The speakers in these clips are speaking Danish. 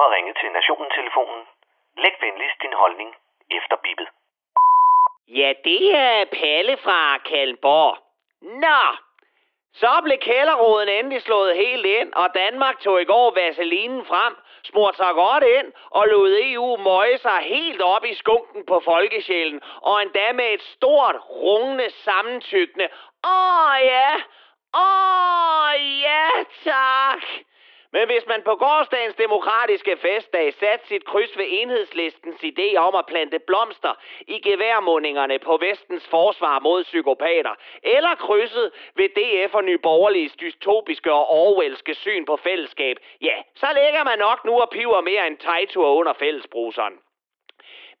har ringet til Nationen-telefonen. Læg venligst din holdning efter bippet. Ja, det er Palle fra Kalmborg. Nå, så blev kælderråden endelig slået helt ind, og Danmark tog i går vaselinen frem, smurte sig godt ind og lod EU møje sig helt op i skunken på folkesjælen, og endda med et stort, rungende sammentykkende. Åh ja, åh ja tak. Men hvis man på gårdsdagens demokratiske festdag satte sit kryds ved enhedslistens idé om at plante blomster i geværmundingerne på vestens forsvar mod psykopater, eller krydset ved DF og Nyborgerliges dystopiske og orwellske syn på fællesskab, ja, så ligger man nok nu og piver mere end tegtur under fællesbruseren.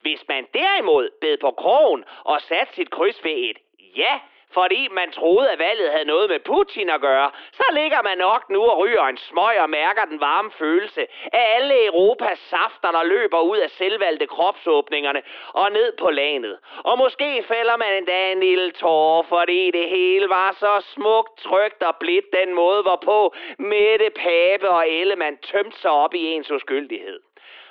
Hvis man derimod bed på krogen og satte sit kryds ved et ja, fordi man troede, at valget havde noget med Putin at gøre, så ligger man nok nu og ryger en smøg og mærker den varme følelse af alle Europas safter, der løber ud af selvvalgte kropsåbningerne og ned på landet. Og måske fælder man endda en lille tår, fordi det hele var så smukt, trygt og blidt den måde, hvorpå Mette Pape og Ellemann tømte sig op i ens uskyldighed.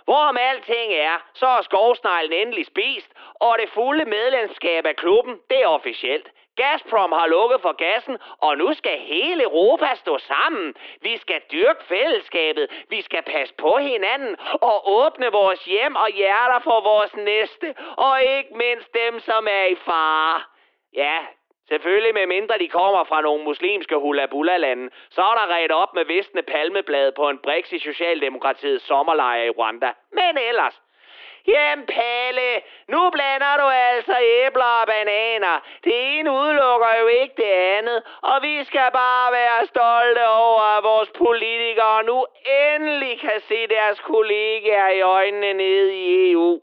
Hvorom alting er, så er skovsneglen endelig spist, og det fulde medlemskab af klubben, det er officielt. Gazprom har lukket for gassen, og nu skal hele Europa stå sammen. Vi skal dyrke fællesskabet, vi skal passe på hinanden og åbne vores hjem og hjerter for vores næste, og ikke mindst dem, som er i fare. Ja, Selvfølgelig med mindre de kommer fra nogle muslimske hula-lande, så er der ret op med visne palmeblade på en briks i Socialdemokratiets sommerlejr i Rwanda. Men ellers, Jamen Palle, nu blander du altså æbler og bananer. Det ene udelukker jo ikke det andet. Og vi skal bare være stolte over, at vores politikere nu endelig kan se deres kollegaer i øjnene nede i EU.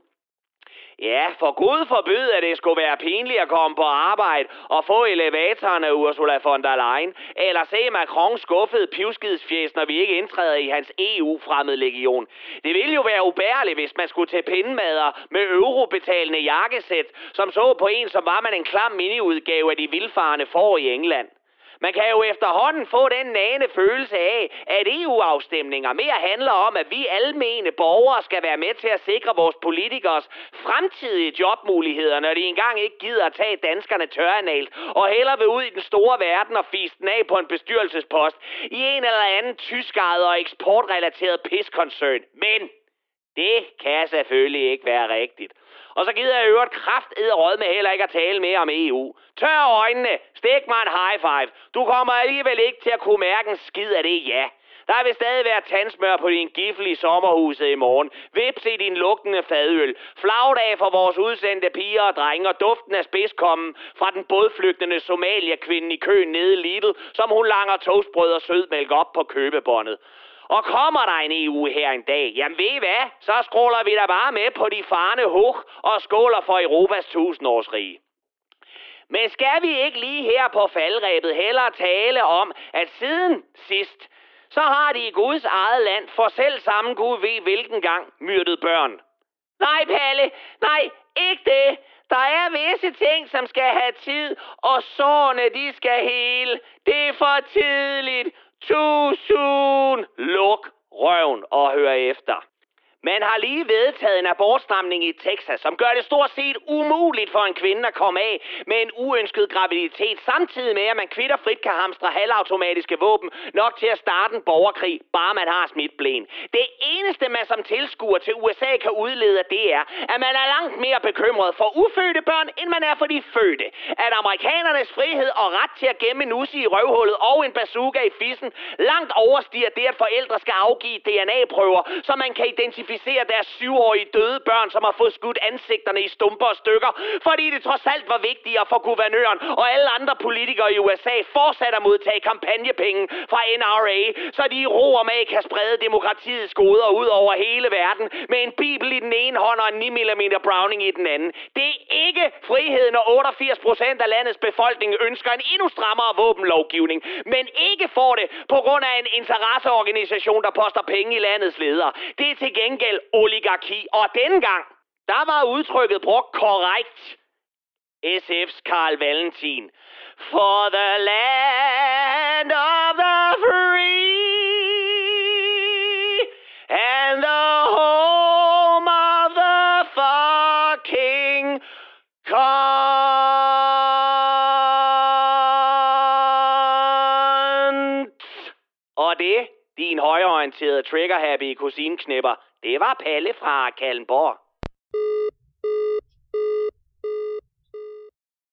Ja, for Gud forbyd, at det skulle være pinligt at komme på arbejde og få elevatoren af Ursula von der Leyen, eller se Macron skuffede pivskidsfjes, når vi ikke indtræder i hans EU-fremmede legion. Det ville jo være ubærligt, hvis man skulle til pindemader med eurobetalende jakkesæt, som så på en, som var man en klam miniudgave af de vildfarende får i England. Man kan jo efterhånden få den nane følelse af, at EU-afstemninger mere handler om, at vi almene borgere skal være med til at sikre vores politikers fremtidige jobmuligheder, når de engang ikke gider at tage danskerne tørrenalt, og heller vil ud i den store verden og fise den af på en bestyrelsespost i en eller anden tyskejet og eksportrelateret piskoncern. Men det kan selvfølgelig ikke være rigtigt. Og så gider jeg øvrigt kraft råd med heller ikke at tale mere om EU. Tør øjnene, stik mig en high five. Du kommer alligevel ikke til at kunne mærke en skid af det ja. Der vil stadig være tandsmør på din gifle i sommerhuset i morgen. Vips i din lugtende fadøl. Flagdag for vores udsendte piger og drenge og duften af spidskommen fra den bådflygtende Somalia-kvinde i køen nede i Lidl, som hun langer toastbrød og sødmælk op på købebåndet. Og kommer der en EU her en dag, jamen ved I hvad? Så skråler vi da bare med på de farne hug og skåler for Europas tusindårsrige. Men skal vi ikke lige her på faldrebet heller tale om, at siden sidst, så har de i Guds eget land for selv samme Gud ved hvilken gang myrdet børn. Nej, Palle, nej, ikke det. Der er visse ting, som skal have tid, og sårene, de skal hele. Det er for tidligt. Tusind. Luk røven og hør efter. Man har lige vedtaget en abortstramning i Texas, som gør det stort set umuligt for en kvinde at komme af med en uønsket graviditet, samtidig med, at man kvitter frit kan hamstre halvautomatiske våben nok til at starte en borgerkrig, bare man har smidt blæn. Det eneste, man som tilskuer til USA kan udlede, det er, at man er langt mere bekymret for ufødte børn, end man er for de fødte. At amerikanernes frihed og ret til at gemme en i røvhullet og en bazooka i fissen langt overstiger det, at forældre skal afgive DNA-prøver, så man kan identificere identificere deres syvårige døde børn, som har fået skudt ansigterne i stumper og stykker, fordi det trods alt var vigtigere for guvernøren og alle andre politikere i USA fortsat at modtage kampagnepenge fra NRA, så de i ro og mag kan sprede demokratiets goder ud over hele verden med en bibel i den ene hånd og en 9 mm Browning i den anden. Det er ikke friheden, når 88 procent af landets befolkning ønsker en endnu strammere våbenlovgivning, men ikke får det på grund af en interesseorganisation, der poster penge i landets ledere. Det er til gengæld gengæld oligarki. Og dengang, der var udtrykket brugt korrekt. SF's Karl Valentin. For the land of the free and the home of the fucking cunt. Og det, din højreorienterede trigger-happy kusinknipper, det var Palle fra Kallenborg.